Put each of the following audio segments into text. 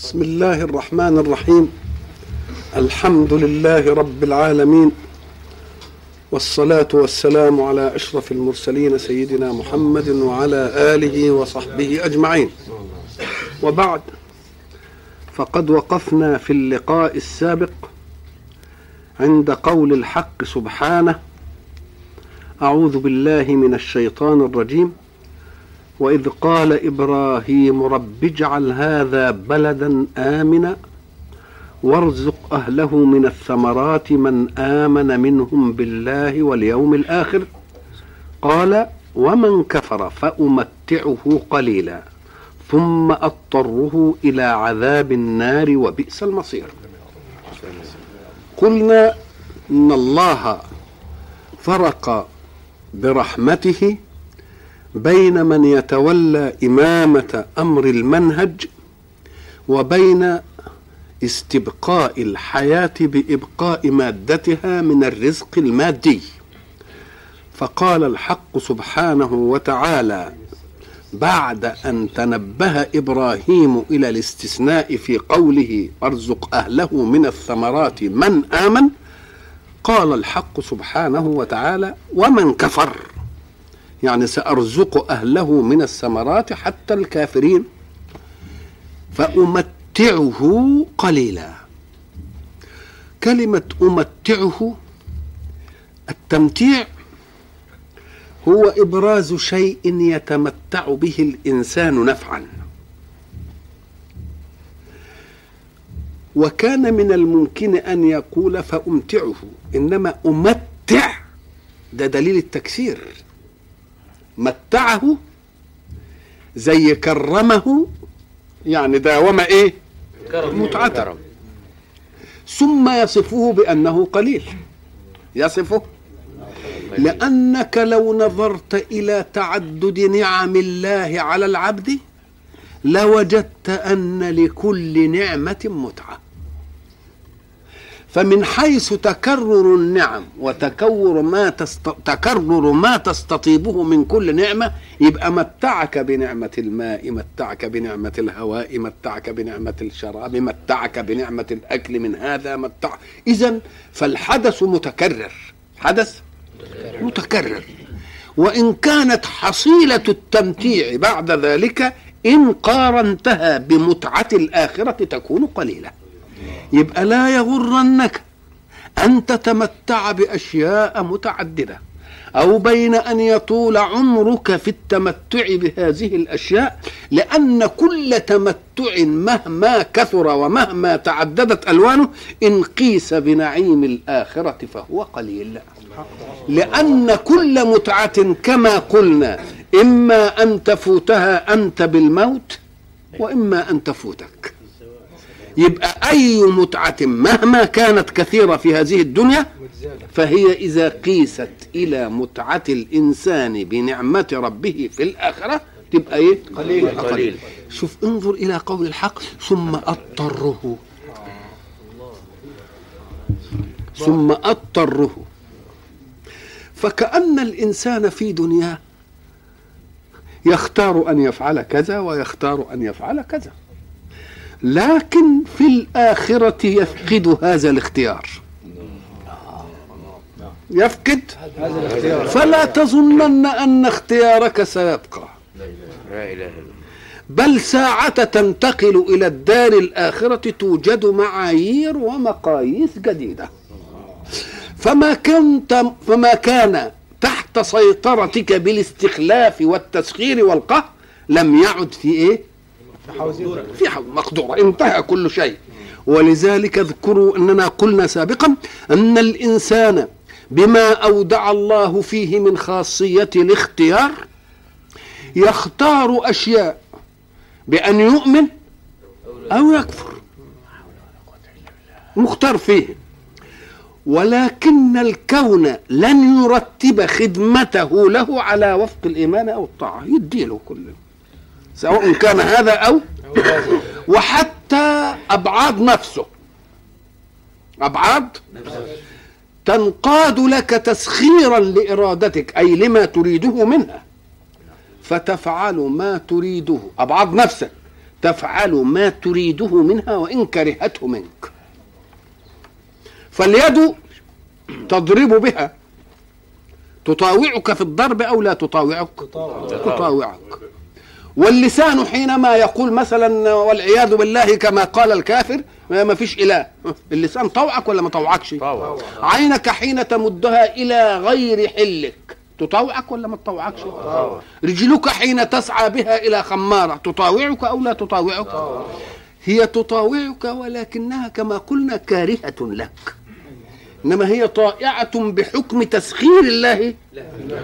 بسم الله الرحمن الرحيم. الحمد لله رب العالمين. والصلاة والسلام على أشرف المرسلين سيدنا محمد وعلى آله وصحبه أجمعين. وبعد فقد وقفنا في اللقاء السابق عند قول الحق سبحانه أعوذ بالله من الشيطان الرجيم. وإذ قال إبراهيم رب اجعل هذا بلدا آمنا وارزق أهله من الثمرات من آمن منهم بالله واليوم الآخر. قال ومن كفر فأمتعه قليلا ثم أضطره إلى عذاب النار وبئس المصير. قلنا إن الله فرق برحمته بين من يتولى إمامة أمر المنهج وبين استبقاء الحياة بإبقاء مادتها من الرزق المادي. فقال الحق سبحانه وتعالى بعد أن تنبه إبراهيم إلى الاستثناء في قوله أرزق أهله من الثمرات من آمن قال الحق سبحانه وتعالى ومن كفر يعني سأرزق أهله من الثمرات حتى الكافرين فأمتعه قليلا. كلمة أمتعه التمتيع هو إبراز شيء يتمتع به الإنسان نفعا. وكان من الممكن أن يقول فأمتعه إنما أمتع ده دليل التكسير. متعه زي كرمه يعني داوم إيه؟ متعته. ثم يصفه بأنه قليل. يصفه. لأنك لو نظرت إلى تعدد نعم الله على العبد لوجدت أن لكل نعمة متعة. فمن حيث تكرر النعم وتكور ما تست... تكرر ما تستطيبه من كل نعمة يبقى متعك بنعمة الماء متعك بنعمة الهواء متعك بنعمة الشراب متعك بنعمة الأكل من هذا متع اذا فالحدث متكرر. حدث متكرر. وإن كانت حصيلة التمتيع بعد ذلك إن قارنتها بمتعة الآخرة تكون قليلة. يبقى لا يغرنك أن تتمتع بأشياء متعددة أو بين أن يطول عمرك في التمتع بهذه الأشياء لأن كل تمتع مهما كثر ومهما تعددت ألوانه إن قيس بنعيم الآخرة فهو قليل. لأن كل متعة كما قلنا إما أن تفوتها أنت بالموت وإما أن تفوتك. يبقى أي متعة مهما كانت كثيرة في هذه الدنيا فهي إذا قيست إلى متعة الإنسان بنعمة ربه في الآخرة تبقى إيه؟ قليل. قليل. شوف انظر إلى قول الحق ثم أضطره. ثم أضطره. فكأن الإنسان في دنياه يختار أن يفعل كذا ويختار أن يفعل كذا. لكن في الآخرة يفقد هذا الاختيار. يفقد. فلا تظنن أن اختيارك سيبقى. بل ساعة تنتقل إلى الدار الآخرة توجد معايير ومقاييس جديدة. فما كنت فما كان تحت سيطرتك بالاستخلاف والتسخير والقهر لم يعد في إيه؟ في مقدورة. انتهى كل شيء. ولذلك اذكروا أننا قلنا سابقا أن الإنسان بما أودع الله فيه من خاصية الاختيار يختار أشياء بأن يؤمن أو يكفر. مختار فيه. ولكن الكون لن يرتب خدمته له على وفق الإيمان أو الطاعة. يديله كله. سواء كان هذا أو وحتى أبعاد نفسه. أبعاد تنقاد لك تسخيرا لإرادتك أي لما تريده منها. فتفعل ما تريده. أبعاد نفسك تفعل ما تريده منها وإن كرهته منك. فاليد تضرب بها. تطاوعك في الضرب أو لا تطاوعك؟ تطاوعك. واللسان حينما يقول مثلا والعياذ بالله كما قال الكافر ما فيش إله. اللسان طوعك ولا ما طوعكش؟ طوع. عينك حين تمدها إلى غير حلك تطوعك ولا ما تطوعكش؟ رجلك حين تسعى بها إلى خمارة تطاوعك أو لا تطاوعك؟ هي تطاوعك ولكنها كما قلنا كارهة لك. إنما هي طائعة بحكم تسخير الله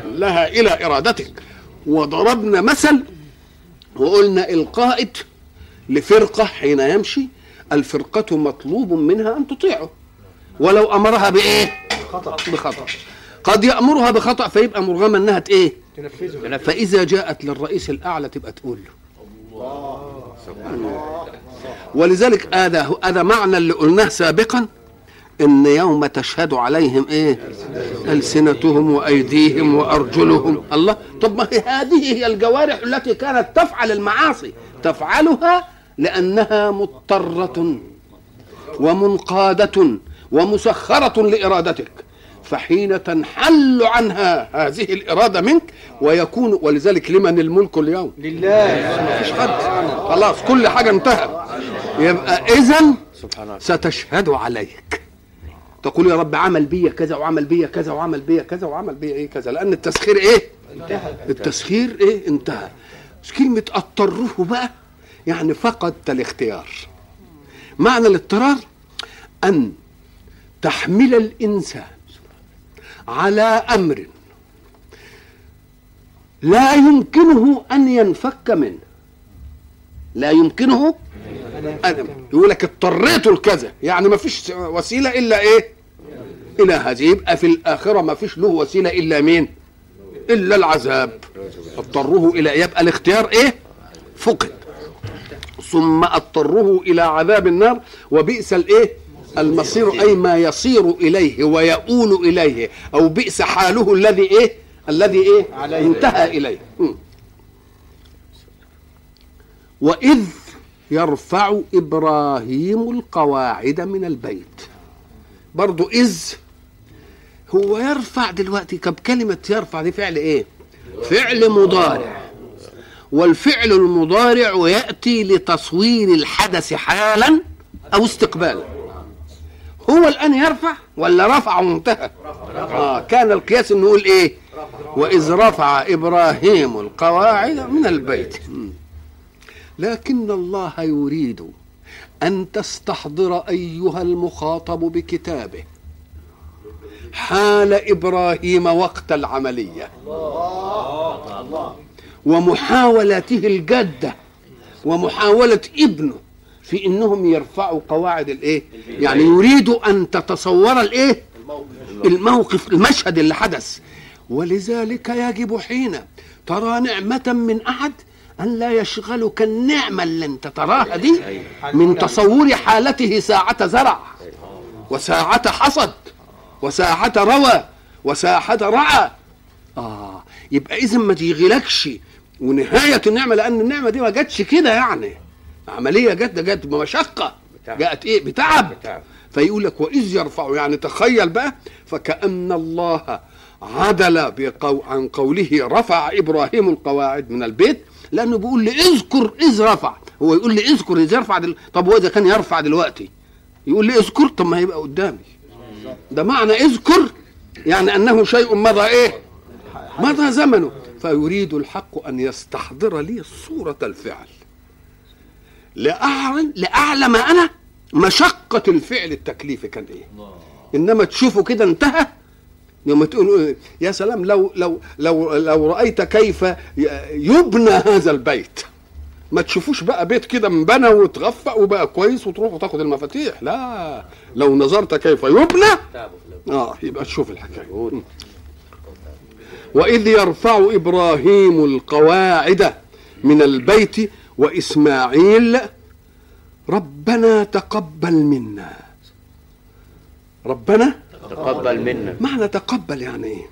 لها إلى إرادتك. وضربنا مثل وقلنا القائد لفرقة حين يمشي الفرقة مطلوب منها أن تطيعه. ولو أمرها بإيه؟ بخطأ. قد يأمرها بخطأ فيبقى مرغمه إنها إيه؟ تنفذ. فإذا جاءت للرئيس الأعلى تبقى تقول له. ولذلك هذا هذا معنى اللي قلناه سابقا إن يوم تشهد عليهم إيه؟ ألسنتهم وأيديهم وأرجلهم. الله طب ما هي هذه هي الجوارح التي كانت تفعل المعاصي. تفعلها لأنها مضطرة ومنقادة ومسخرة لإرادتك. فحين تنحل عنها هذه الإرادة منك ويكون ولذلك لمن الملك اليوم؟ لله. مفيش حد. خلاص كل حاجة انتهت. يبقى اذا سبحان الله. ستشهد عليك. تقول يا رب عمل بيا كذا وعمل بيا كذا وعمل بيا كذا وعمل بيا إيه كذا لأن التسخير إيه؟ التسخير إيه؟ انتهى. بس كلمة اضطره بقى يعني فقدت الاختيار. معنى الاضطرار أن تحمل الإنسان على أمر لا يمكنه أن ينفك منه. لا يمكنه أنا يقول لك اضطريت لكذا يعني ما فيش وسيلة إلا إيه؟ إلى هذه يبقى في الآخرة ما فيش له وسيلة إلا مين؟ إلا العذاب. اضطروه إلى يبقى الاختيار إيه؟ فقد. ثم اضطروه إلى عذاب النار وبئس الايه المصير أي ما يصير إليه ويؤول إليه أو بئس حاله الذي إيه؟ الذي إيه. انتهى إليه. وإذ يرفع إبراهيم القواعد من البيت. برضو إذ هو يرفع دلوقتي كم كلمة يرفع دي فعل إيه؟ فعل مضارع. والفعل المضارع يأتي لتصوير الحدث حالا أو استقبالا. هو الآن يرفع ولا رفع وانتهى؟ آه كان القياس إنه نقول إيه؟ وإذ رفع إبراهيم القواعد من البيت. لكن الله يريد أن تستحضر أيها المخاطب بكتابه. حال إبراهيم وقت العملية. ومحاولته الجادة ومحاولة ابنه في إنهم يرفعوا قواعد الإيه؟ يعني يريد أن تتصور الإيه؟ الموقف المشهد اللي حدث. ولذلك يجب حين ترى نعمة من أحد أن لا يشغلك النعمة اللي أنت تراها دي من تصور حالته ساعة زرع وساعة حصد. وساعة روى وساعة رعى آه يبقى إذا ما تشغلكش ونهاية النعمة لأن النعمة دي ما جاتش كده يعني. عملية جت ده جت بمشقة. جاءت إيه؟ بتعب. بتعب. فيقول لك وإذ يرفع يعني تخيل بقى فكأن الله عدل بقو عن قوله رفع إبراهيم القواعد من البيت. لأنه بيقول لي اذكر إذ رفع. هو يقول لي اذكر إذ يرفع دل... طب هو إذا كان يرفع دلوقتي؟ يقول لي اذكر طب ما هيبقى قدامي. ده معنى اذكر يعني أنه شيء مضى إيه؟ مضى زمنه. فيريد الحق أن يستحضر لي صورة الفعل. لأعلم لأعلم أنا مشقة الفعل التكليفي كان إيه. إنما تشوفه كده انتهى. يوم تقول يا سلام لو لو لو لو رأيت كيف يبنى هذا البيت. ما تشوفوش بقى بيت كده انبنى وتغفق وبقى كويس وتروح وتاخد المفاتيح. لا لو نظرت كيف يبنى آه يبقى تشوف الحكاية. وإذ يرفع إبراهيم القواعد من البيت وإسماعيل ربنا تقبل منا. ربنا تقبل منا. معنى تقبل يعني إيه؟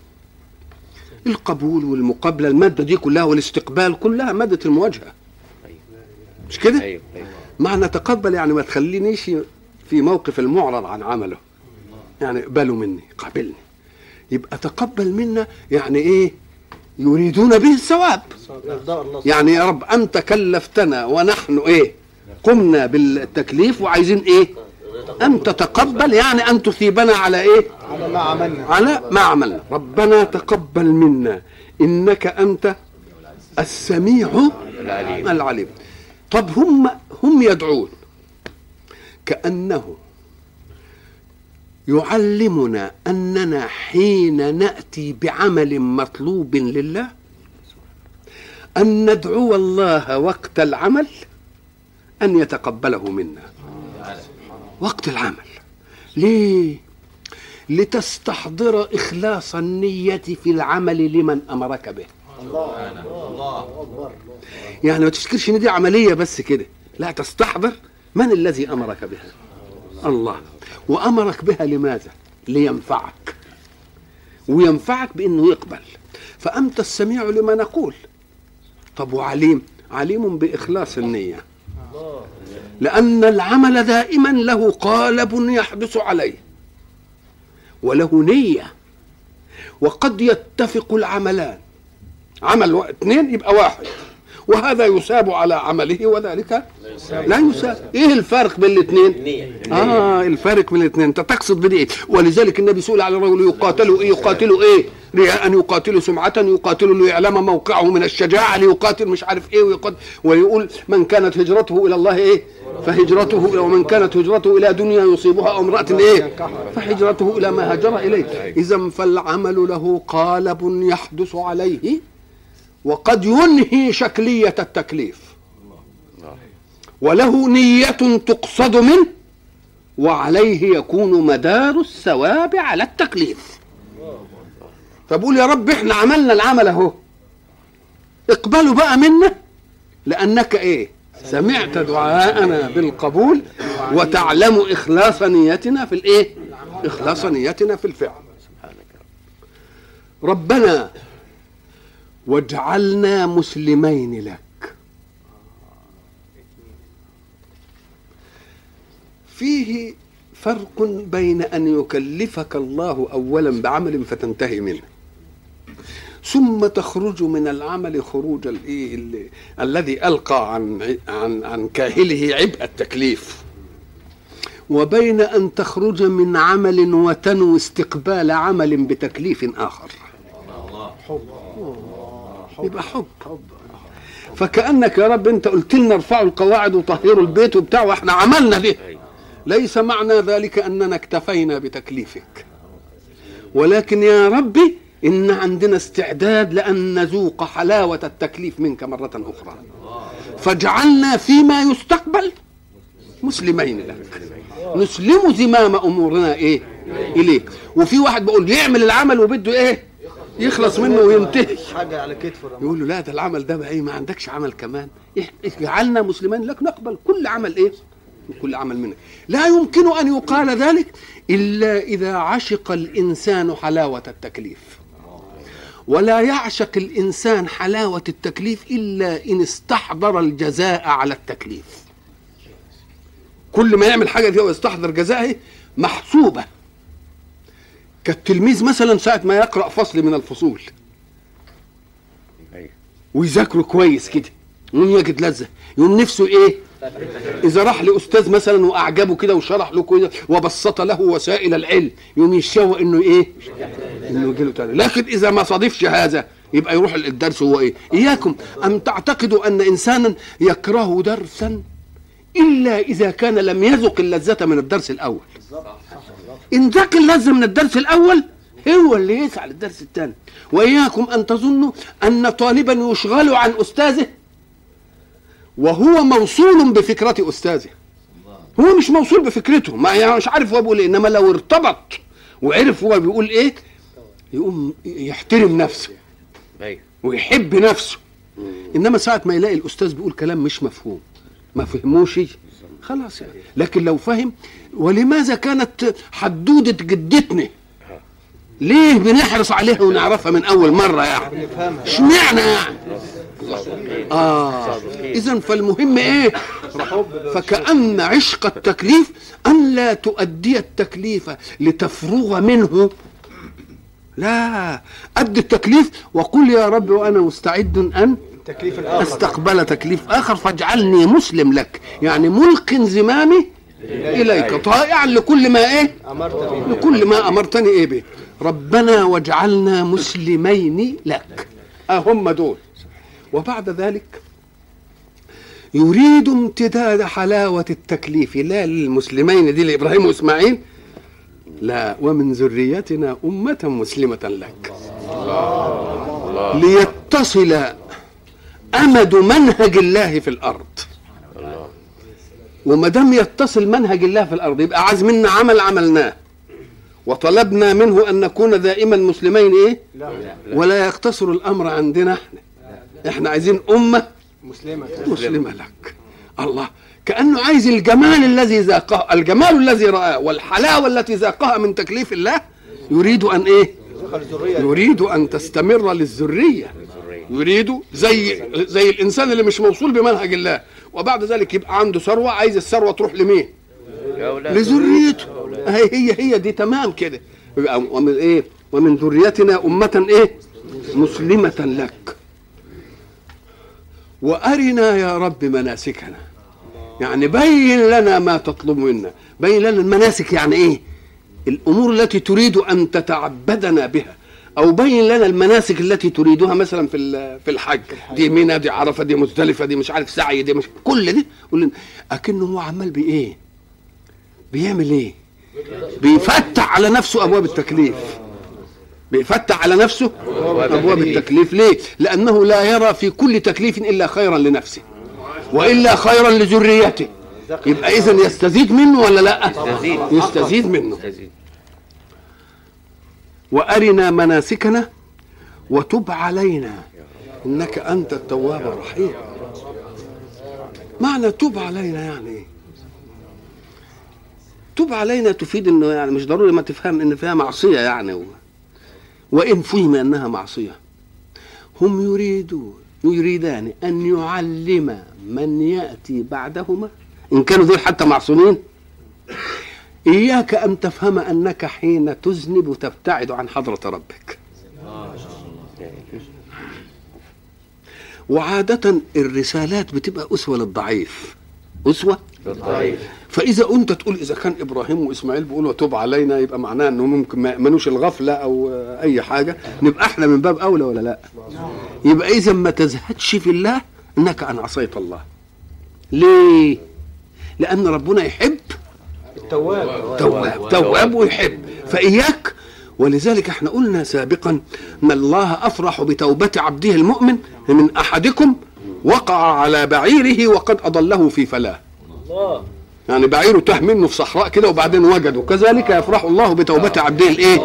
القبول والمقابلة المادة دي كلها والاستقبال كلها مادة المواجهة. مش كده؟ أيوه أيوه. معنى تقبل يعني ما تخلينيش في موقف المعرض عن عمله. يعني اقبلوا مني قابلني. يبقى تقبل منا يعني إيه؟ يريدون به الثواب. يرضى الله يعني يا رب انت كلفتنا ونحن إيه؟ قمنا بالتكليف وعايزين إيه؟ ان تتقبل يعني أن تثيبنا على إيه؟ على ما عملنا. على ما عملنا. ربنا تقبل منا. إنك أنت السميع العليم. طب هم هم يدعون كأنه يعلمنا أننا حين نأتي بعمل مطلوب لله أن ندعو الله وقت العمل أن يتقبله منا. وقت العمل. ليه؟ لتستحضر إخلاص النية في العمل لمن أمرك به. يعني ما تفتكرش إن دي عملية بس كده. لا تستحضر من الذي أمرك بها. الله. وأمرك بها لماذا؟ لينفعك. وينفعك بإنه يقبل. فأنت السميع لما نقول. طب وعليم؟ عليم بإخلاص النية. لأن العمل دائما له قالب يحدث عليه. وله نية. وقد يتفق العملان. عمل اثنين يبقى واحد. وهذا يساب على عمله وذلك لا يساب. إيه الفرق بين الاثنين؟ آه الفارق بين الاثنين. أنت تقصد بدي إيه ولذلك النبي سئل على الرجل يقاتل إيه؟ يقاتل إيه؟ رياء يقاتل سمعة يقاتل ليعلم موقعه من الشجاعة ليقاتل مش عارف إيه ويقاتل. ويقول من كانت هجرته إلى الله إيه؟ فهجرته ومن كانت هجرته إلى دنيا يصيبها أو امرأة إيه؟ فهجرته إلى ما هاجر إليه. اذا فالعمل له قالب يحدث عليه. وقد ينهي شكلية التكليف. وله نية تقصد منه وعليه يكون مدار الثواب على التكليف. فبقول يا رب إحنا عملنا العمل أهو. اقبلوا بقى منا لأنك إيه؟ سمعت دعاءنا بالقبول وتعلم إخلاص نيتنا في الإيه؟ إخلاص نيتنا في الفعل. ربنا واجعلنا مسلمين لك. فيه فرق بين أن يكلفك الله اولا بعمل فتنتهي منه ثم تخرج من العمل خروج الايه ال- الذي ألقى عن عن عن كاهله عبء التكليف. وبين أن تخرج من عمل وتنوي استقبال عمل بتكليف آخر. يبقى حب فكأنك يا رب أنت قلت لنا ارفعوا القواعد وطهروا البيت وبتاع وإحنا عملنا ده ليس معنى ذلك أننا اكتفينا بتكليفك. ولكن يا ربي إن عندنا استعداد لأن نذوق حلاوة التكليف منك مرة أخرى. فاجعلنا فيما يستقبل مسلمين لك. نسلم زمام أمورنا إيه؟ إليك. وفي واحد بيقول يعمل العمل وبده إيه؟ يخلص منه وينتهي. حاجة على كتفه. يقول له لا ده العمل ده بقى إيه ما عندكش عمل كمان. اجعلنا مسلمين لك نقبل. كل عمل إيه؟ كل عمل منك. لا يمكن أن يقال ذلك إلا إذا عشق الإنسان حلاوة التكليف. ولا يعشق الإنسان حلاوة التكليف إلا إن استحضر الجزاء على التكليف. كل ما يعمل حاجة كده ويستحضر جزائه محسوبة. كالتلميذ مثلا ساعة ما يقرأ فصل من الفصول. أيوة. ويذاكره كويس كده. يقوم يجد لذة. يقوم نفسه إيه؟ إذا راح لأستاذ مثلا وأعجبه كده وشرح له كده وبسط له وسائل العلم يقوم يشوق إنه إيه؟ إنه يجي له تاني لكن إذا ما صادفش هذا يبقى يروح الدرس هو إيه؟ إياكم. ان تعتقدوا أن انسانا يكره درسا إلا إذا كان لم يذق اللذة من الدرس الأول؟ إن ذاق اللذه من الدرس الأول هو اللي يسعى للدرس الثاني. وإياكم أن تظنوا أن طالبا يشغل عن أستاذه وهو موصول بفكرة أستاذه. هو مش موصول بفكرته ما يعني مش عارف هو بيقول إيه إنما لو ارتبط وعرف هو بيقول إيه يقوم يحترم نفسه أيوه. ويحب نفسه. إنما ساعة ما يلاقي الأستاذ بيقول كلام مش مفهوم ما فهموش خلاص يعني. لكن لو فهم ولماذا كانت حدودة جدتنا؟ ليه بنحرص عليها ونعرفها من أول مرة يعني؟ اشمعنى يعني؟ آه اذا فالمهم إيه؟ فكأن عشق التكليف أن لا تؤدي التكليف لتفرغ منه. لا أدي التكليف وقل يا رب وأنا مستعد أن التكليف الآخر. استقبل تكليف آخر فاجعلني مسلم لك. يعني ملق زمامي إليك طائعا لكل ما إيه؟ لكل ما أمرتني إيه به. ربنا واجعلنا مسلمين لك. أهم دول. وبعد ذلك يريد امتداد حلاوة التكليف. لا للمسلمين دي لإبراهيم وإسماعيل. لا ومن ذريتنا أمة مسلمة لك. ليتصل أمد منهج الله في الأرض. وما دام يتصل منهج الله في الأرض يبقى عايز منا عمل عملناه. وطلبنا منه أن نكون دائما مسلمين إيه؟ ولا يقتصر الأمر عندنا إحنا. إحنا عايزين أمة مسلمة. مسلمة لك. الله. كأنه عايز الجمال الذي ذاقه الجمال الذي رآه والحلاوة التي ذاقها من تكليف الله يريد أن إيه؟ ذكر الذرية. يريد أن تستمر للذرية. يريد زي زي الإنسان اللي مش موصول بمنهج الله. وبعد ذلك يبقى عنده ثروة عايز الثروة تروح لمين؟ لذريته. هي هي هي دي تمام كده. ومن إيه؟ ومن ذريتنا أمة إيه؟ مسلمة لك. وأرنا يا رب مناسكنا. يعني بين لنا ما تطلب منا بين لنا المناسك يعني إيه؟ الأمور التي تريد أن تتعبدنا بها أو بين لنا المناسك التي تريدها مثلا في في الحج. دي منى دي عرفة دي مزدلفة دي مش عارف سعي دي مش كل دي. قول لنا أكنه هو عمال بإيه؟ بيعمل إيه؟ بيفتح على نفسه أبواب التكليف. بيفتح على نفسه أبواب التكليف. ليه؟ لأنه لا يرى في كل تكليف إلا خيرا لنفسه وإلا خيرا لذريته. يبقى اذا يستزيد منه ولا لا؟ يستزيد. يستزيد منه. وأرنا مناسكنا وتب علينا إنك أنت التواب الرحيم. معنى تب علينا يعني إيه تب علينا تفيد إنه يعني مش ضروري ما تفهم إن فيها معصية يعني. وإن فهم إنها معصية. هم يريدون يريدان أن يعلم من يأتي بعدهما إن كانوا دول حتى معصومين؟ إياك أن تفهم أنك حين تذنب تبتعد عن حضرة ربك. وعادة الرسالات بتبقى أسوة للضعيف. أسوة؟ بالضعيف فإذا أنت تقول إذا كان إبراهيم وإسماعيل بيقولوا توب علينا يبقى معناه إنه ممكن ما يأمنوش الغفلة أو آه، أي حاجة نبقى إحنا من باب أولى ولا لأ؟ يبقى إذا ما تزهدش في الله إنك أن عصيت الله. ليه؟ لأن ربنا يحب التواب. تواب تواب ويحب. فإياك. ولذلك إحنا قلنا سابقا إن الله أفرح بتوبة عبده المؤمن من أحدكم وقع على بعيره وقد أضله في فلاه. يعني بعيره تاه منه في صحراء كده وبعدين وجده. كذلك يفرح الله بتوبة عبده الإيه؟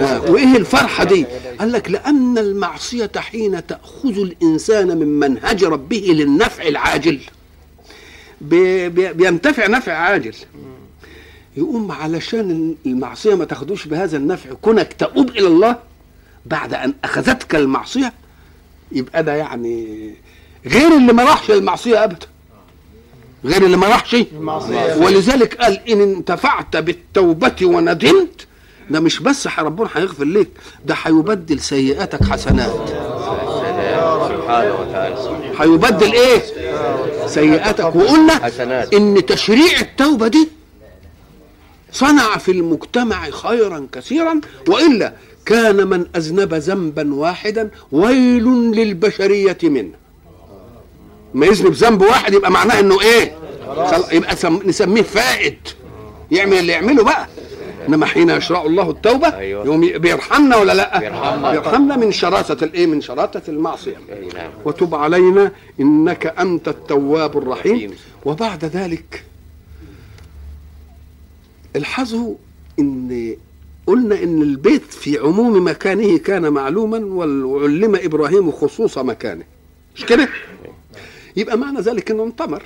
آه. وإيه الفرحة دي؟ قال لك لأن المعصية حين تأخذ الإنسان من منهج ربه للنفع العاجل. بينتفع نفع عاجل. يقوم علشان المعصية ما تاخدوش بهذا النفع كونك تؤوب إلى الله بعد أن أخذتك المعصية يبقى ده يعني غير اللي ما راحش المعصية ابدا. غير اللي ما راحش. المعصية. ولذلك قال إن انتفعت بالتوبة وندمت ده مش بس ربنا هيغفر لك ده هيبدل سيئاتك حسنات. سبحانه وتعالى. هيبدل إيه؟ سيئاتك. وقلنا حسنات. إن تشريع التوبة دي صنع في المجتمع خيرا كثيرا وإلا كان من أذنب ذنبا واحدا ويل للبشرية منه. ما يذنب ذنب واحد يبقى معناه إنه إيه. يبقى سم... نسميه فائد. يعمل اللي يعمله بقى. إنما حين يشرع الله التوبة أيوة. يوم بيرحمنا ولا لأ؟ بيرحمنا. بيرحمنا من شراسة الإيه؟ من شراسة المعصية. نعم. وتب علينا إنك أنت التواب الرحيم. رحيم. وبعد ذلك الحظوا إن قلنا إن البيت في عموم مكانه كان معلوما وعلم إبراهيم خصوص مكانه. مش كده؟ يبقى معنى ذلك إنه انتمر.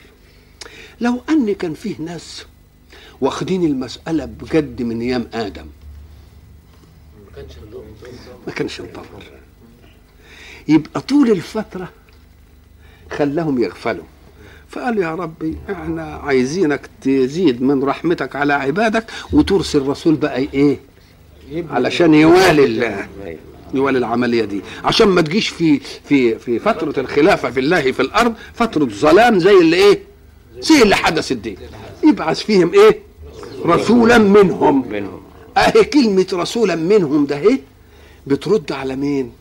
لو ان كان فيه ناس واخدين المسألة بجد من أيام آدم. ما كانش انتمر يبقى طول الفترة خلاهم يغفلوا. فقال يا ربي إحنا عايزينك تزيد من رحمتك على عبادك وترسل رسول بقى إيه؟ علشان يوالي الله. يوالي العملية دي. عشان ما تجيش في في في فترة الخلافة في الله في الأرض فترة ظلام زي اللي إيه؟ زي اللي حدثت دي يبعث فيهم إيه؟ رسولا منهم. منهم. أهي كلمة رسولا منهم ده إيه؟ بترد على مين؟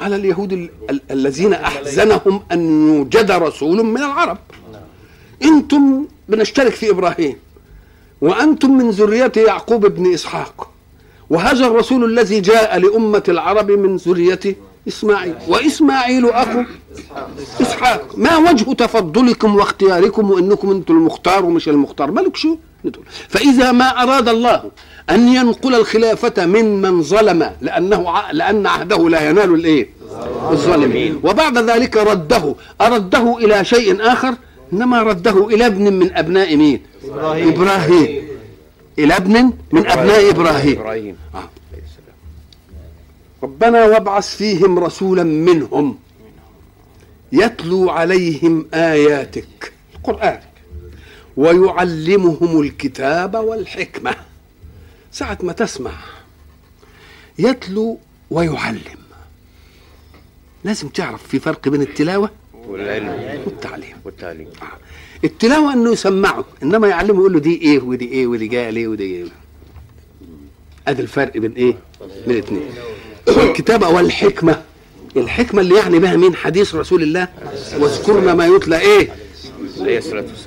على اليهود ال- ال- الذين أحزنهم أن يوجد رسول من العرب. أنتم بنشترك في إبراهيم وأنتم من ذرية يعقوب بن إسحاق وهذا الرسول الذي جاء لأمة العرب من ذريه إسماعيل. وإسماعيل أخو إسحاق. ما وجه تفضلكم واختياركم وإنكم أنتم المختار ومش المختار؟ مالك شو؟ فإذا ما أراد الله أن ينقل الخلافة ممن ظلم لأنه ع- لأن عهده لا ينال الإيه؟ الظالمين. وبعد ذلك رده. أرده إلى شيء آخر؟ إنما رده إلى ابن من أبناء مين؟ إبراهيم. إبراهيم. إلى ابن من أبناء إبراهيم. إبراهيم. آه. ربنا وابعث فيهم رسولا منهم يتلو عليهم آياتك القرآن ويعلمهم الكتاب والحكمة. ساعة ما تسمع يتلو ويعلم. لازم تعرف في فرق بين التلاوة والعلم. والتعليم. والتعليم. التلاوة إنه يسمعه إنما يعلمه يقول له دي إيه ودي إيه ودي جاية ليه ودي إيه. ادي الفرق بين إيه؟ بين الاثنين. والكتابه والحكمه الحكمة. اللي يعني بها مين؟ حديث رسول الله. واذكرنا ما يتلى إيه؟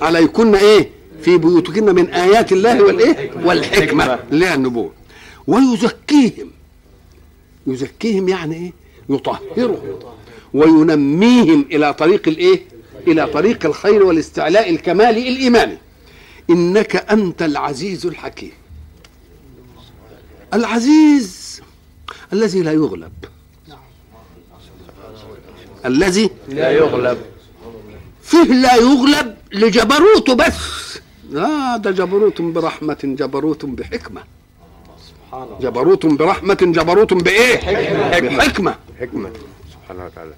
عليكن إيه؟ في بيوتكن من آيات الله والايه والحكمة. اللي هي النبوة. ويزكيهم. يزكيهم يعني إيه؟ يطهرهم. وينميهم إلى طريق الايه إلى طريق الخير والاستعلاء الكمالي الايماني إنك أنت العزيز الحكيم. العزيز. الذي لا يغلب. الذي لا يغلب. فيه لا يغلب لجبروته بس. لا ده جبروت برحمة جبروت بحكمة. جبروت برحمة جبروت بإيه؟ حكمة. بحكمة. حكمة سبحانه وتعالى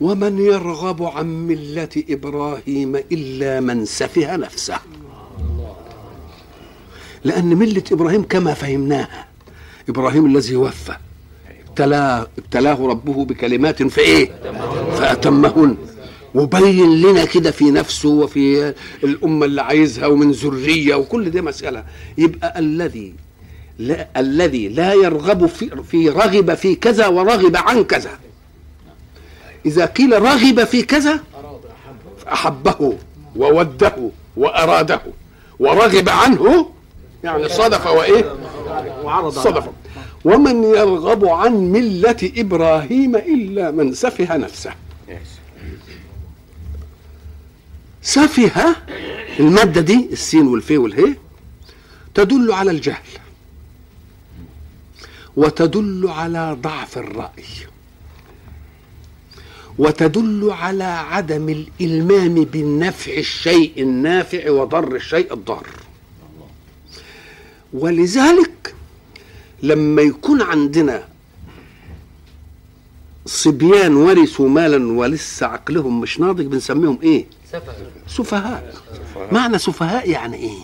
ومن يرغب عن ملة إبراهيم إلا من سفه نفسه. لأن ملة إبراهيم كما فهمناها إبراهيم الذي وفى. ابتلاه ابتلاه ربه بكلمات في إيه؟ فأتمهن. وبين لنا كده في نفسه وفي الأمة اللي عايزها ومن ذرية وكل دي مسألة. يبقى الذي لا الذي لا يرغب في, في رغب في كذا ورغب عن كذا. إذا قيل رغب في كذا أحبه ووده وأراده. ورغب عنه يعني صدف وإيه؟ وعرض صدف ومن يرغب عن ملة إبراهيم إلا من سفه نفسه. سفه المادة دي السين والفي والهي تدل على الجهل. وتدل على ضعف الرأي. وتدل على عدم الإلمام بالنفع الشيء النافع وضر الشيء الضار. ولذلك لما يكون عندنا صبيان ورثوا مالا ولسه عقلهم مش ناضج بنسميهم إيه؟ سفهاء. معنى سفهاء يعني إيه؟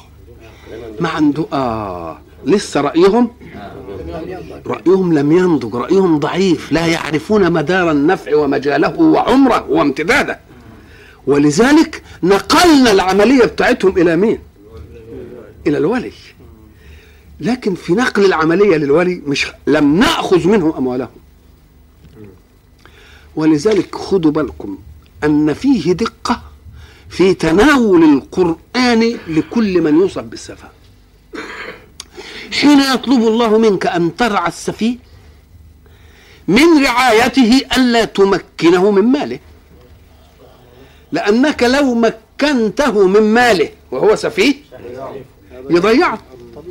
ما عنده آه لسه رأيهم؟ رأيهم لم ينضج رأيهم ضعيف لا يعرفون مدار النفع ومجاله وعمره وامتداده. ولذلك نقلنا العملية بتاعتهم إلى مين؟ إلى الولي. لكن في نقل العملية للولي مش لم نأخذ منهم أموالهم. ولذلك خدوا بالكم أن فيه دقة في تناول القرآن لكل من يوصف بالسفه حين يطلب الله منك أن ترعى السفيه من رعايته ألا تمكنه من ماله. لأنك لو مكنته من ماله وهو سفيه يضيعه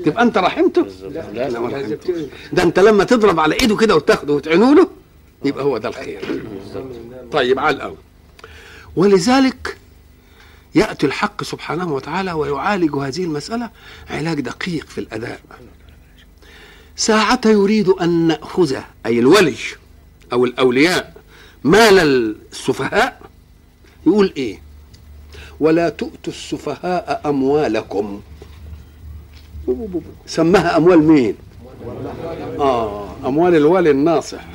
تبقى أنت رحمته. لا لا ما رحمتوش. ده أنت لما تضرب على إيده كده وتاخده وتعينه له يبقى هو ده الخير. طيب على الأول. ولذلك يأتي الحق سبحانه وتعالى ويعالج هذه المسألة علاج دقيق في الأداء. ساعة يريد أن نأخذ أي الولي أو الأولياء مال السفهاء يقول إيه؟ ولا تؤتوا السفهاء أموالكم. سماها أموال مين؟ آه أموال الوالي الناصح.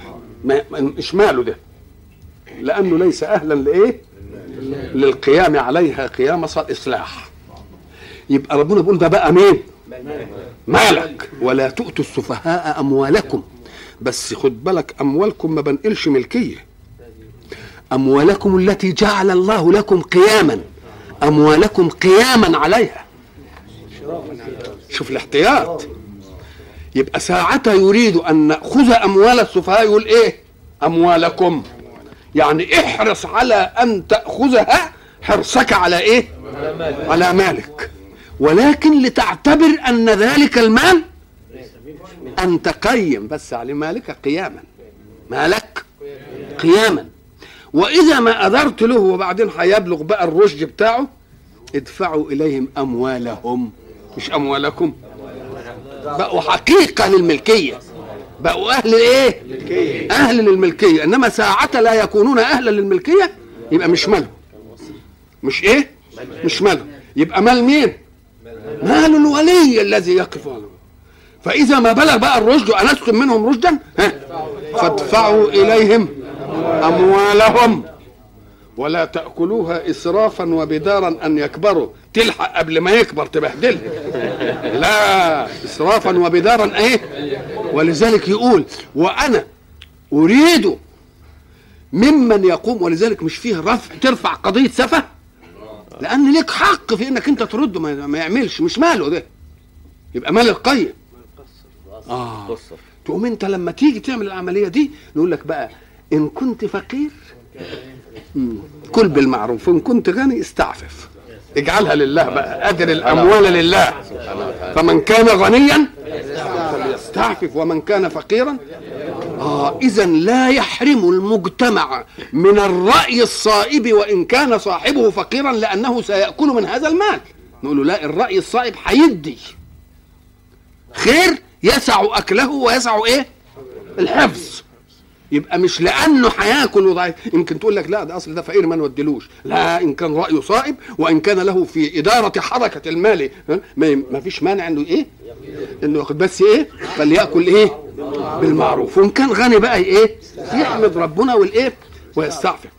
مش ماله ده؟ لأنه ليس أهلا لإيه؟ للقيام عليها قيام إصلاح. يبقى ربنا بيقول ده بقى مين؟ مالك. ولا تؤتوا السفهاء أموالكم. بس خد بالك أموالكم ما بنقلش ملكية. أموالكم التي جعل الله لكم قياما. أموالكم قياما عليها. شوف الاحتياط. يبقى ساعتها يريد أن نأخذ أموال السفهاء يقول إيه؟ أموالكم. يعني احرص على أن تأخذها حرصك على إيه؟ على مالك. ولكن لتعتبر أن ذلك المال ان تقيم بس على مالك قياما. مالك قياما. وإذا ما اذرت له وبعدين هيبلغ بقى الرشد بتاعه ادفعوا إليهم أموالهم. مش أموالكم؟ بقوا حقيقة للملكية. بقوا أهل الايه أهل للملكية. إنما ساعة لا يكونون أهلا للملكية يبقى مش مالهم مش إيه؟ مش مالهم يبقى مال مين؟ مال الولي الذي يقف عنه فإذا ما بلغ بقى الرشد وانستم منهم رشدا؟ ها؟ فادفعوا إليهم أموالهم. ولا تأكلوها إسرافا وبدارا أن يكبروا. تلحق قبل ما يكبر تبهدله لا اسرافا وبدارا إيه؟ ولذلك يقول وأنا أريد ممن يقوم ولذلك مش فيه رفع ترفع قضية سفه؟ لأن لك حق في إنك أنت ترده ما, يعملش مش ماله ده. يبقى مال القيم. قصر تقوم أنت لما تيجي تعمل العملية دي نقول لك بقى إن كنت فقير كل بالمعروف وان كنت غني استعفف. اجعلها لله بقى. ادر الأموال لله. فمن كان غنيا فليستعفف. ومن كان فقيرا آه اذا لا يحرم المجتمع من الرأي الصائب وإن كان صاحبه فقيرا لأنه سيأكل من هذا المال. نقول له لا الرأي الصائب هيدي خير يسع أكله ويسع إيه؟ الحفظ. يبقى مش لأنه هياكل وضعيف. يمكن تقول لك لا ده أصل ده فقير ما نودلوش لا إن كان رأيه صائب وإن كان له في إدارة حركة المال ما فيش مانع إنه إيه؟ إنه ياخد بس إيه؟ فليأكل إيه؟ بالمعروف. وإن كان غني بقى إيه؟ يحمد ربنا والإيه؟ ويستعفف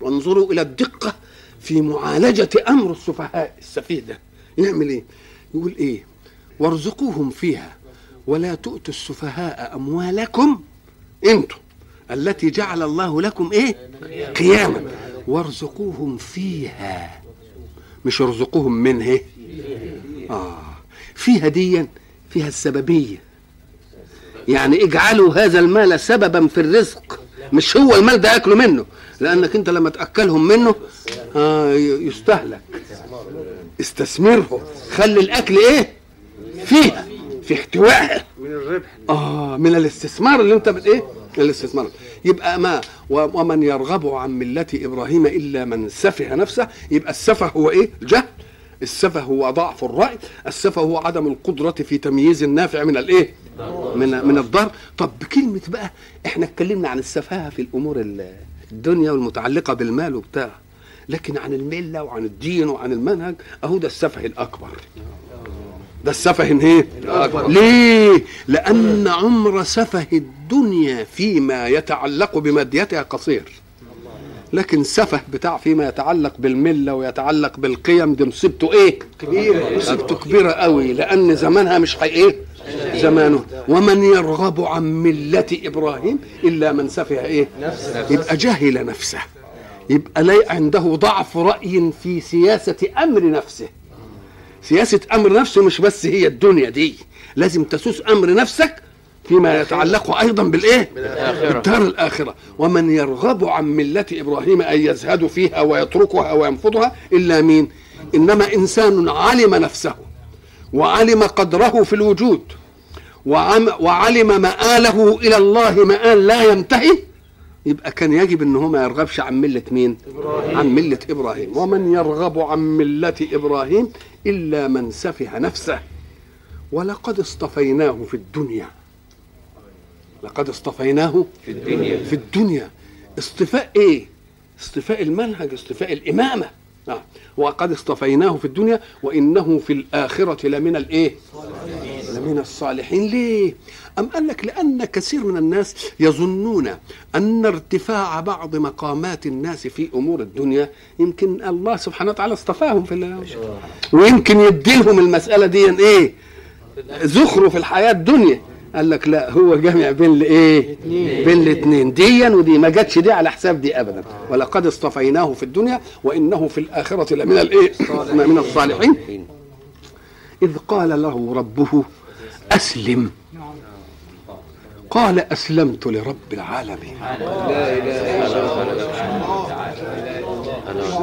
وانظروا إلى الدقة في معالجة أمر السفهاء السفيه ده يعمل إيه؟ يقول إيه؟ وارزقوهم فيها ولا تؤتوا السفهاء أموالكم أنتم التي جعل الله لكم إيه؟ قياما. وارزقوهم فيها. مش ارزقوهم منه آه. فيها ديا فيها السببية. يعني اجعلوا هذا المال سببا في الرزق. مش هو المال ده ياكلوا منه. لأنك انت لما تأكلهم منه آه يستهلك. استثمره خلي الأكل إيه؟ فيها. في احتوائها من الربح. آه من الاستثمار اللي انت بت إيه؟ الاستثمار. يبقى ما ومن يرغب عن ملة إبراهيم إلا من سفه نفسه يبقى السفه هو إيه؟ الجهل. السفه هو ضعف الرأي. السفه هو عدم القدرة في تمييز النافع من الإيه؟ من من الضر. طب بكلمة بقى إحنا اتكلمنا عن السفاهة في الأمور ال- الدنيا والمتعلقة بالمال وبتاع لكن عن الملة وعن الدين وعن المنهج أهو ده السفه الأكبر. ده السفه إيه ليه؟ لأن عمر سفه الدنيا فيما يتعلق بماديتها قصير. لكن سفه بتاع فيما يتعلق بالملة ويتعلق بالقيم دي مصيبته إيه؟ كبيرة. مصيبته كبيرة قوي لأن زمانها مش حي إيه زمانه. ومن يرغب عن ملة إبراهيم إلا من سفه إيه؟ يبقى جهل نفسه. يبقى لا عنده ضعف رأي في سياسة أمر نفسه. سياسة أمر نفسه مش بس هي الدنيا دي لازم تسوس أمر نفسك فيما يتعلق أيضا بالإيه؟ بالدار الآخرة ومن يرغب عن ملة إبراهيم أن يزهد فيها ويتركها وينفضها إلا مين؟ إنما إنسان علم نفسه وعلم قدره في الوجود وعلم مآله إلى الله مآل لا ينتهي يبقى كان يجب إن هو ما يرغبش عن ملة مين؟ إبراهيم. عن ملة إبراهيم، ومن يرغب عن ملة إبراهيم إلا من سفه نفسه ولقد اصطفيناه في الدنيا. لقد اصطفيناه في الدنيا في الدنيا اصطفاء إيه؟ اصطفاء المنهج اصطفاء الإمامة نعم وقد اصطفيناه في الدنيا وإنه في الآخرة لمن الإيه لمن الصالحين. ليه؟ أم قال لك لأن كثير من الناس يظنون أن ارتفاع بعض مقامات الناس في أمور الدنيا يمكن الله سبحانه وتعالى اصطفاهم في الله ويمكن يديلهم المسألة دي إيه؟ زخرف الحياة الدنيا. قال لك لا هو جامع بين الايه بين الاثنين ديا ودي ما جاتش دي على حساب دي ابدا. ولقد اصطفيناه في الدنيا وإنه في الآخرة لمن الايه من الصالحين. إذ قال له ربه أسلم. قال أسلمت لرب العالمين.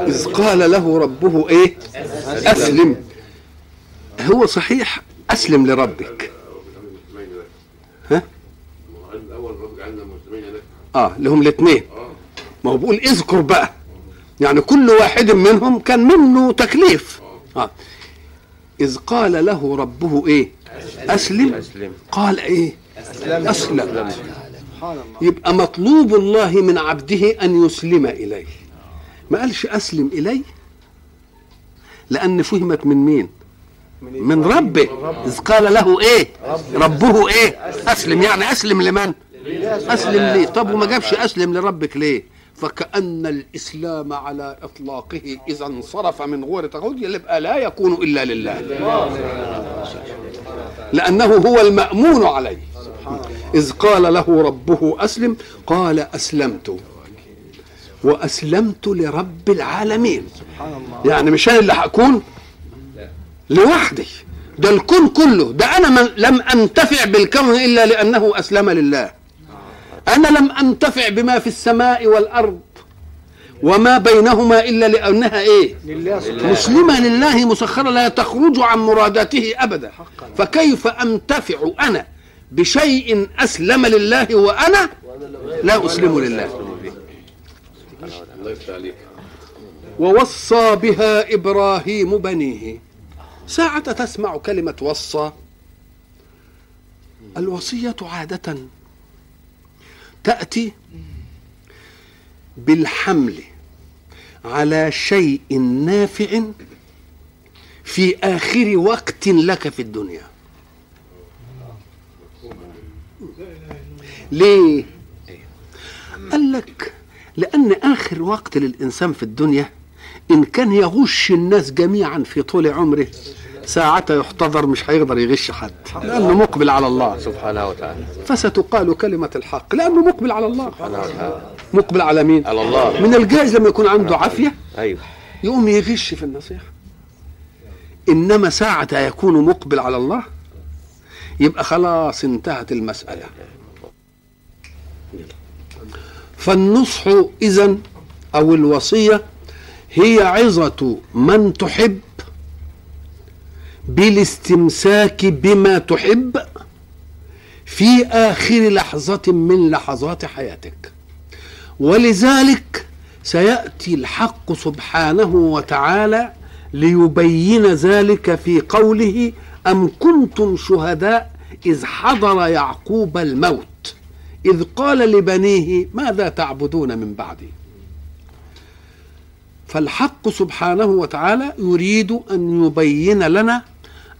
إذ قال له ربه إيه؟ أسلم. هو صحيح أسلم لربك. ها؟ الأول رب جعلنا مسلمين لك آه اللي هم الاثنين. ما هو بيقول اذكر بقى. يعني كل واحد منهم كان منه تكليف. آه. إذ قال له ربه إيه؟ أسلم؟ أسلم. قال إيه؟ أسلم. يبقى مطلوب الله من عبده أن يسلم إليه. ما قالش أسلم إليه لأن فهمت من مين؟ من ربه. إذ قال له إيه؟ ربه. إيه؟ أسلم. يعني أسلم لمن؟ أسلم ليه؟ طب وما جابش أسلم. لربك ليه؟ فكأن الإسلام على إطلاقه إذا انصرف من غور تغود يبقى لا يكون إلا لله. لأنه هو المأمون عليه. إذ قال له ربه أسلم قال أسلمت. وأسلمت لرب العالمين. يعني مش أنا اللي هكون؟ لوحدي. ده الكون كله. ده أنا من لم أنتفع بالكون إلا لأنه أسلم لله. أنا لم أنتفع بما في السماء والأرض. وما بينهما إلا لأنها إيه؟ لله سبحانه مسلمة لله مسخرة لا تخرج عن مراداته أبدا. فكيف أنتفع أنا بشيء أسلم لله وأنا لا أسلم لله؟ الله يفتح عليك. ووصى بها إبراهيم بنيه. ساعة تسمع كلمة وصى. الوصية عادة تأتي بالحمل. على شيء نافع في آخر وقت لك في الدنيا. ليه؟ قال لك لأن آخر وقت للإنسان في الدنيا إن كان يغش الناس جميعا في طول عمره ساعة يحتضر مش هيقدر يغش حد لأنه مقبل على الله. سبحانه وتعالى. فستقال كلمة الحق لأنه مقبل على الله. سبحانه وتعالى. مقبل على مين؟ على الله. من الجائز لما يكون عنده عافية أيوه. يقوم يغش في النصيحة. إنما ساعة يكون مقبل على الله يبقى خلاص انتهت المسألة. فالنصح إذن أو الوصية هي عظة من تحب بالاستمساك بما تحب في آخر لحظة من لحظات حياتك. ولذلك سيأتي الحق سبحانه وتعالى ليبين ذلك في قوله أم كنتم شهداء إذ حضر يعقوب الموت. إذ قال لبنيه ماذا تعبدون من بعدي؟ فالحق سبحانه وتعالى يريد أن يبين لنا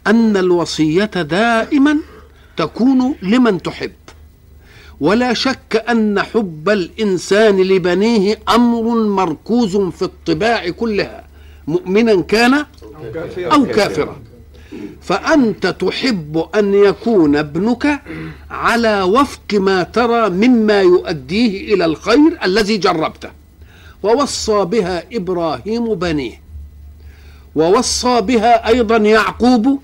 أن الوصية دائما تكون لمن تحب. ولا شك أن حب الإنسان لبنيه أمر مركوز في الطباع كلها مؤمنا كان أو كافرا. فأنت تحب أن يكون ابنك على وفق ما ترى مما يؤديه إلى الخير الذي جربته. ووصى بها إبراهيم بنيه. ووصى بها أيضا يعقوب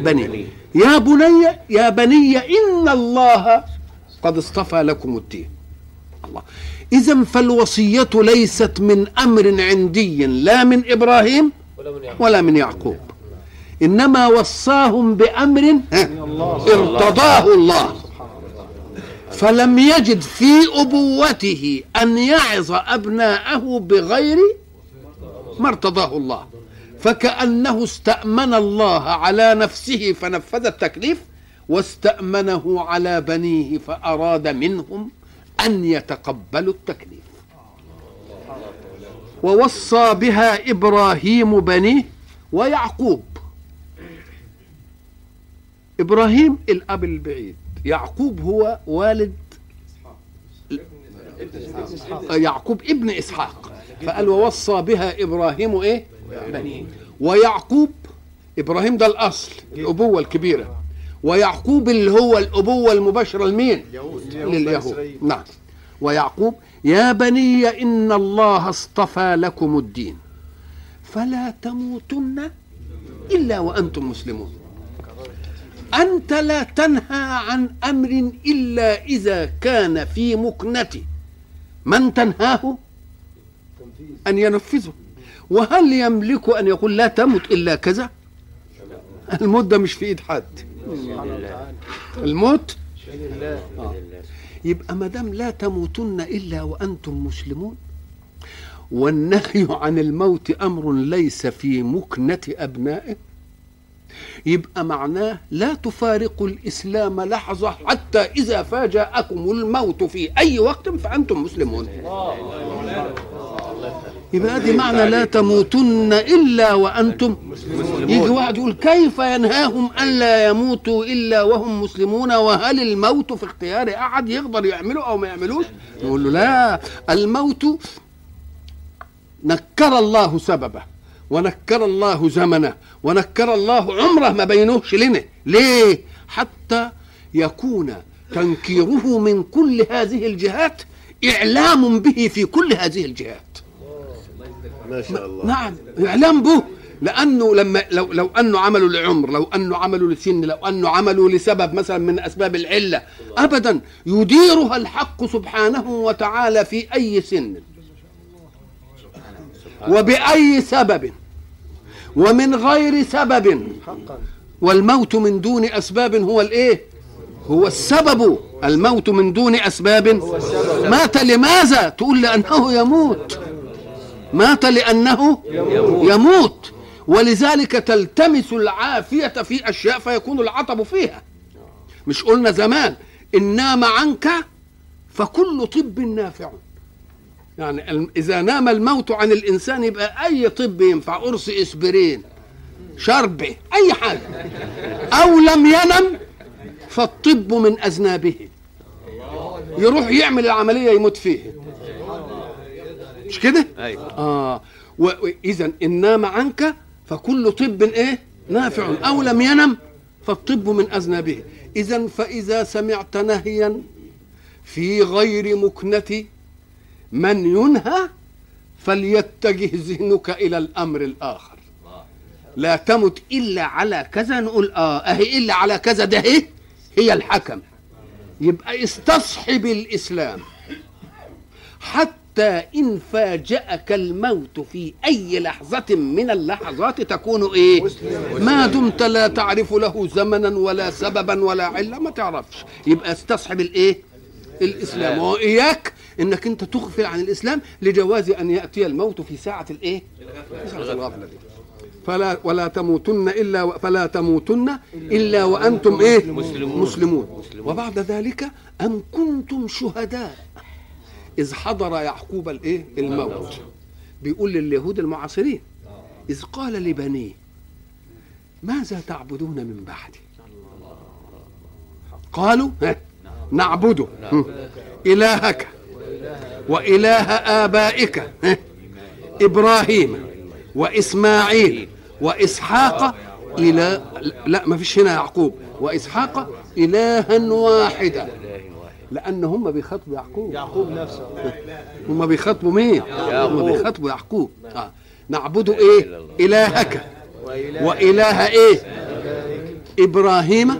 بنيه. يا بني يا بني إن الله قد اصطفى لكم الدين. الله. اذا فالوصية ليست من أمر عندي لا من إبراهيم ولا من يعقوب. إنما وصاهم بأمر ها، ارتضاه الله. فلم يجد في أبوته أن يعظ أبناءه بغير ما ارتضاه الله. فكأنه استأمن الله على نفسه فنفذ التكليف واستأمنه على بنيه فأراد منهم أن يتقبلوا التكليف. ووصى بها إبراهيم بنيه ويعقوب. إبراهيم الأب البعيد يعقوب هو والد يعقوب ابن إسحاق. فقال ووصى بها إبراهيم إيه؟ بنيه. ويعقوب إبراهيم ده الأصل الأبوة الكبيرة. ويعقوب اللي هو الأبوة المباشرة لمين؟ لليهود. نعم. ويعقوب يا بني إن الله اصطفى لكم الدين. فلا تموتن إلا وأنتم مسلمون. أنت لا تنهى عن أمر إلا إذا كان في مكنه من تنهاه؟ أن ينفذه. وهل يملك أن يقول لا تمت إلا كذا؟ الموت ده مش في إيد حد. الموت. يبقى ما دام لا تموتن إلا وأنتم مسلمون. والنهي عن الموت أمر ليس في مكنة أبنائه. يبقى معناه لا تفارقوا الإسلام لحظة حتى إذا فاجأكم الموت في أي وقت فأنتم مسلمون. يبقى دي معنى لا تموتن إلا وأنتم. يجي واحد يقول كيف ينهاهم أن لا يموتوا إلا وهم مسلمون؟ وهل الموت في اختيار أحد يقدر يعمله أو ما يعملوش؟ نقول له لا الموت نكر الله سببه ونكر الله زمنه ونكر الله عمره ما بينوهش لنا. ليه؟ حتى يكون تنكيره من كل هذه الجهات إعلام به في كل هذه الجهات. ما شاء الله. نعم اعلام به. لأنه لما لو لو أنه عملوا لعمر لو أنه عملوا لسن لو أنه عملوا لسبب مثلا من أسباب العلة ابدا يديرها الحق سبحانه وتعالى في أي سن. وبأي سبب. ومن غير سبب. والموت من دون أسباب هو الإيه؟ هو السبب. الموت من دون أسباب. مات لماذا؟ تقول لأنه يموت. مات لأنه يموت. ولذلك تلتمس العافية في أشياء فيكون العطب فيها. مش قلنا زمان إن نام عنك فكل طب نافع. يعني إذا نام الموت عن الإنسان يبقى أي طب ينفع قرص إسبرين شربه أي حاجة. أو لم ينم فالطب من أذنابه. يروح يعمل العملية يموت فيه. مش كده؟ أيوه. آه. واذا إن نام عنك فكل طب إيه؟ نافع أو لم ينم فالطب من اذنابه اذا فإذا سمعت نهيا في غير مكنة من ينهى فليتجه ذهنك إلى الأمر الآخر. لا تمت إلا على كذا نقول آه أهي إلا على كذا ده إيه؟ هي الحكم. يبقى استصحب الإسلام. حتى إن فاجأك الموت في أي لحظة من اللحظات تكون إيه؟ ما دمت لا تعرف له زمنا ولا سببا ولا علة ما تعرفش. يبقى استصحب الإيه؟ الإسلام. وإياك إنك أنت تغفل عن الإسلام لجواز أن يأتي الموت في ساعة الإيه؟ ساعة الغفلة دي. فلا ولا تموتن إلا و- فلا تموتن إلا وأنتم إيه؟ مسلمون. مسلمون. وبعد ذلك ام كنتم شهداء. إذ حضر يعقوب الإيه؟ الموت. بيقول لليهود المعاصرين إذ قال لبنيه ماذا تعبدون من بعدي؟ قالوا نعبده إلهك وإله آبائك إبراهيم وإسماعيل وإسحاق إلى لا ما فيش هنا يعقوب وإسحاق إلها واحدا. لأن هم بيخاطبوا يعقوب يعقوب نفسه هم بيخاطبوا مين؟ هم بيخاطبوا يعقوب آه. نعبد إيه؟ إلهك وإله إيه؟ إبراهيم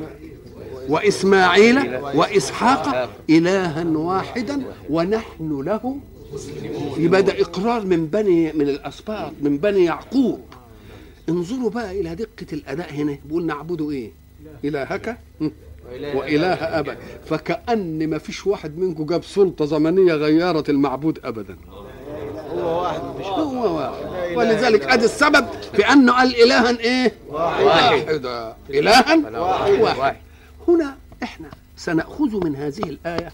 وإسماعيل وإسحاق إلها واحدا ونحن له يبقى ده إقرار من بني من الأسباط من بني يعقوب انظروا بقى إلى دقة الأداء هنا بيقول نعبد إيه؟ إلهك م. وإله ابك فكان ما فيش واحد منكم جاب سلطة زمنية غيرت المعبود ابدا. هو واحد مش هو واحد. ولذلك أدي السبب في انه قال الها إيه؟ واحدا الها واحد. واحد. هنا إحنا سنأخذ من هذه الآية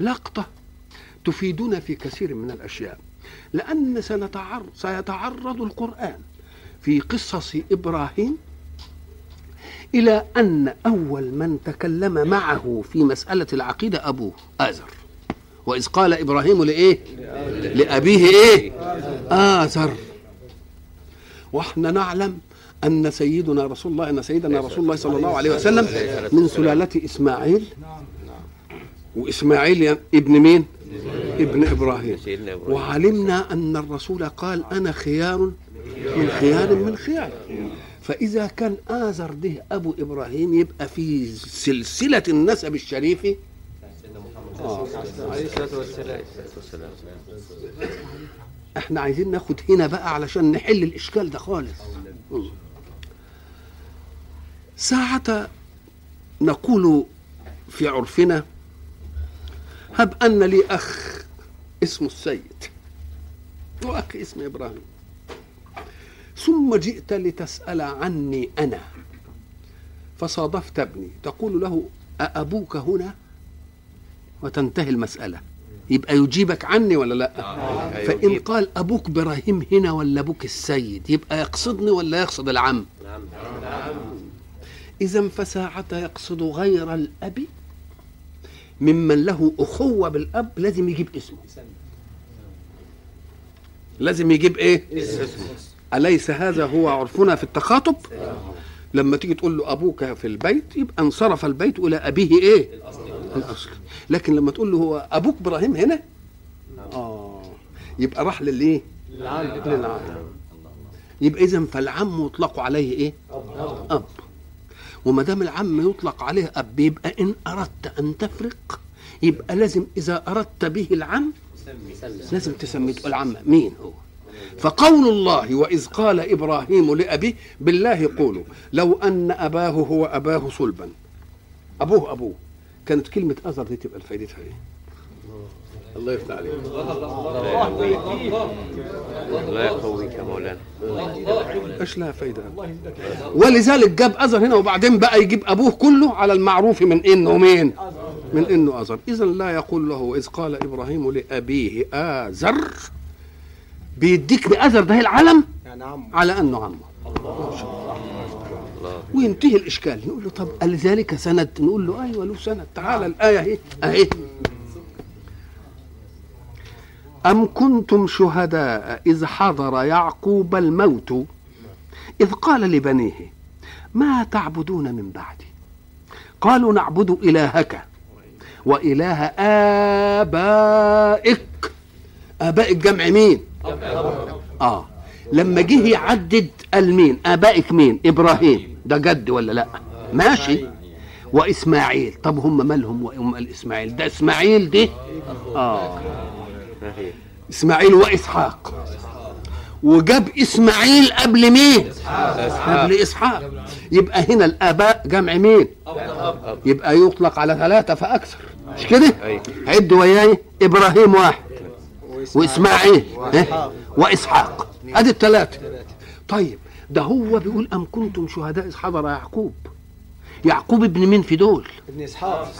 لقطة تفيدنا في كثير من الأشياء. لأن سنتعرض سيتعرض القرآن في قصص إبراهيم إلى أن أول من تكلم معه في مسألة العقيدة أبوه آزر. وإذ قال إبراهيم لإيه؟ لأبيه إيه؟ آزر. وإحنا نعلم أن سيدنا رسول الله أن سيدنا رسول الله صلى الله عليه وسلم من سلالة إسماعيل. وإسماعيل ابن مين؟ ابن إبراهيم. وعلمنا أن الرسول قال أنا خيار من خيار من خيار. فإذا كان آزر ده أبو إبراهيم يبقى في سلسلة النسب الشريف. عليه الصلاه والسلام والسلام إحنا عايزين ناخد هنا بقى علشان نحل الإشكال ده خالص. ساعة نقول في عرفنا هب أن لي أخ اسمه السيد. وأخ اسمه إبراهيم. ثم جئت لتسأل عني أنا. فصادفت ابني. تقول له أأبوك هنا؟ وتنتهي المسألة. يبقى يجيبك عني ولا لأ؟ فإن قال أبوك إبراهيم هنا ولا أبوك السيد؟ يبقى يقصدني ولا يقصد العم؟ إذا فساعة يقصد غير الأب ممن له أخوة بالأب لازم يجيب اسمه. لازم يجيب إيه؟ أليس هذا هو عرفنا في التخاطب؟ لما تيجي تقول له أبوك في البيت يبقى انصرف البيت إلى أبيه إيه؟ الأصل. لكن لما تقول له هو أبوك إبراهيم هنا؟ آه. يبقى راح للإيه؟ للعم يبقى إذا فالعم يطلق عليه إيه؟ أب. وما دام العم يطلق عليه أب يبقى إن أردت أن تفرق يبقى لازم إذا أردت به العم لازم تسميه تقول العم مين هو؟ فقول الله وإذ قال إبراهيم لابيه بالله قولوا لو أن أباه هو أباه صلبا. أبوه أبوه. كانت كلمة اثر دي تبقى فايدتها إيه؟ الله يفتح عليك. الله يقويك يا مولانا. إيش لها فايدة ولذلك جاب اذر هنا وبعدين بقى يجيب أبوه كله على المعروف من إنه مين؟ من إنه اذر اذا لا يقول له إذ قال إبراهيم لأبيه آزر. بيديك باذر ده العلم يعني عمه على أنه عمه الله وينتهي الإشكال. نقول له طب لذلك سند؟ نقول له أيوه له سند. تعالى الآية أهي. أهي. أم كنتم شهداء إذ حضر يعقوب الموت؟ إذ قال لبنيه ما تعبدون من بعدي؟ قالوا نعبد إلهك وإله آبائك. آبائك جمع مين؟ آه. لما جه يعدد قال مين آبائك مين؟ إبراهيم. ده جد ولا لا؟ ماشي. وإسماعيل. طب هم مالهم وهم الإسماعيل؟ ده آه ما هي إسماعيل وإسحاق. وجاب إسماعيل قبل مين؟ قبل إسحاق. يبقى هنا الآباء جمع مين؟ يبقى يطلق على ثلاثة فأكثر. مش كده؟ أيوة. عد وياي إبراهيم واحد. وإسماعيل ها؟ وإسحاق. ادي الثلاثة. طيب ده هو بيقول أم كنتم شهداء اذ حضر يعقوب. يعقوب ابن مين في دول؟ ابن إسحاق.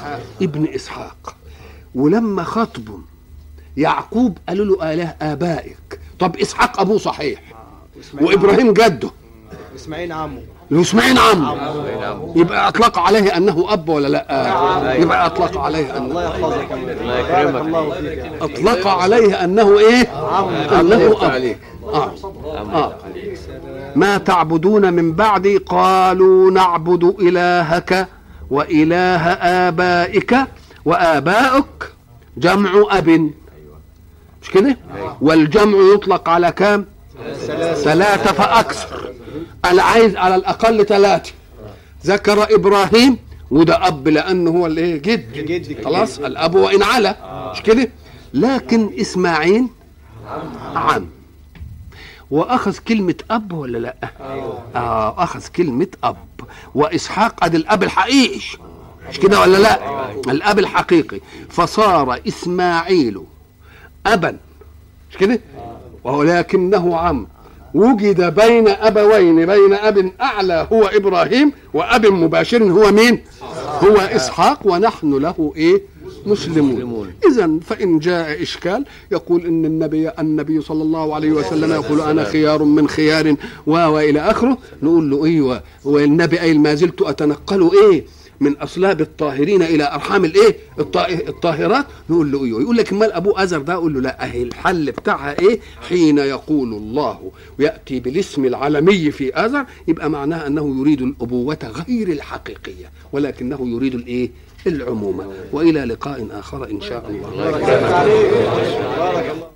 ابن إسحاق. ولما خطبوا يعقوب قالوا له اله آبائك. طب إسحاق أبوه صحيح. وإبراهيم جده. إسماعيل عمه. واسماعيل عمه يبقى أطلق عليه أنه أب ولا لا؟ يبقى أطلق عليه أنه. الله يحفظك. الله يكرمك. أطلق عليه أنه إيه؟ أنه أب. عليك. آه. آه. ما تعبدون من بعدي؟ قالوا نعبد إلهك وإله آبائك وآبائك جمع أب. مش كده؟ والجمع يطلق على كام؟ ثلاثة فأكثر. أنا عايز على الأقل ثلاثة. ذكر إبراهيم وده أب لأنه هو اللي إيه؟ جد. خلاص الأب وإن على مش كده؟ لكن إسماعيل عم. واخذ كلمة أب ولا لأ؟ آه أخذ كلمة أب. وإسحاق ادي الأب الحقيقي. مش كده ولا لأ؟ الأب الحقيقي. فصار إسماعيل ابا. مش كده؟ ولكنه عم وجد بين أبوين بين أب أعلى هو إبراهيم وأب مباشر هو مين؟ هو إسحاق ونحن له إيه؟ مسلمون. اذا فإن جاء إشكال يقول إن النبي النبي صلى الله عليه وسلم يقول أنا خيار من خيار و والى آخره. نقول له إيوه والنبي قايل ما زلت أتنقل إيه؟ من أصلاب الطاهرين إلى أرحام الإيه؟ الطا- الطاهرات؟ نقول له إيوه. يقول لك امال أبو أزر ده؟ أقول له لا اهي الحل بتاعها إيه؟ حين يقول الله ويأتي بالاسم العالمي في أزر يبقى معناها أنه يريد الأبوة غير الحقيقية ولكنه يريد الإيه؟ العمومة. وإلى لقاء آخر إن شاء الله. بارك الله